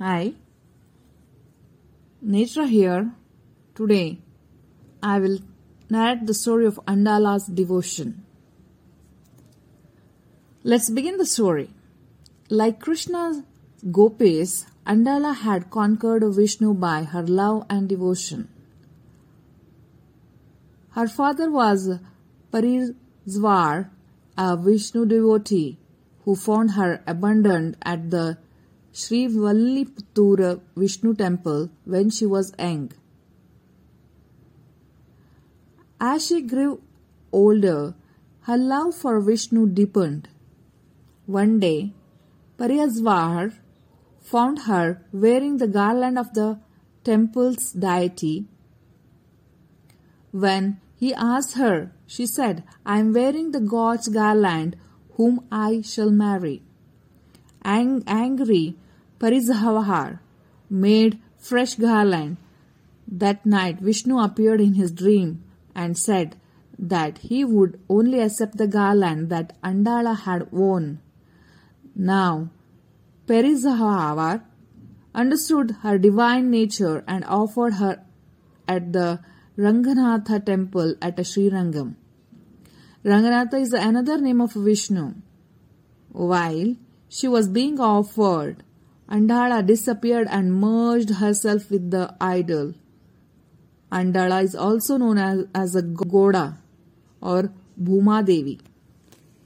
Hi, Netra here. Today, I will narrate the story of Andal's devotion. Let's begin the story. Like Krishna's gopis, Andala had conquered Vishnu by her love and devotion. Her father was Periyazhwar, a Vishnu devotee who found her abandoned at the Sri Valliputtura Vishnu temple when she was young. As she grew older, her love for Vishnu deepened. One day, Periyazhwar found her wearing the garland of the temple's deity. When he asked her, she said, I am wearing the god's garland whom I shall marry. Ang- angry, Periyazhwar made fresh garland. That night, Vishnu appeared in his dream and said that he would only accept the garland that Andal had worn. Now, Periyazhwar understood her divine nature and offered her at the Ranganatha temple at Srirangam. Ranganatha is another name of Vishnu. While she was being offered, Andal disappeared and merged herself with the idol. Andal is also known as, as a Goda or Bhuma Devi.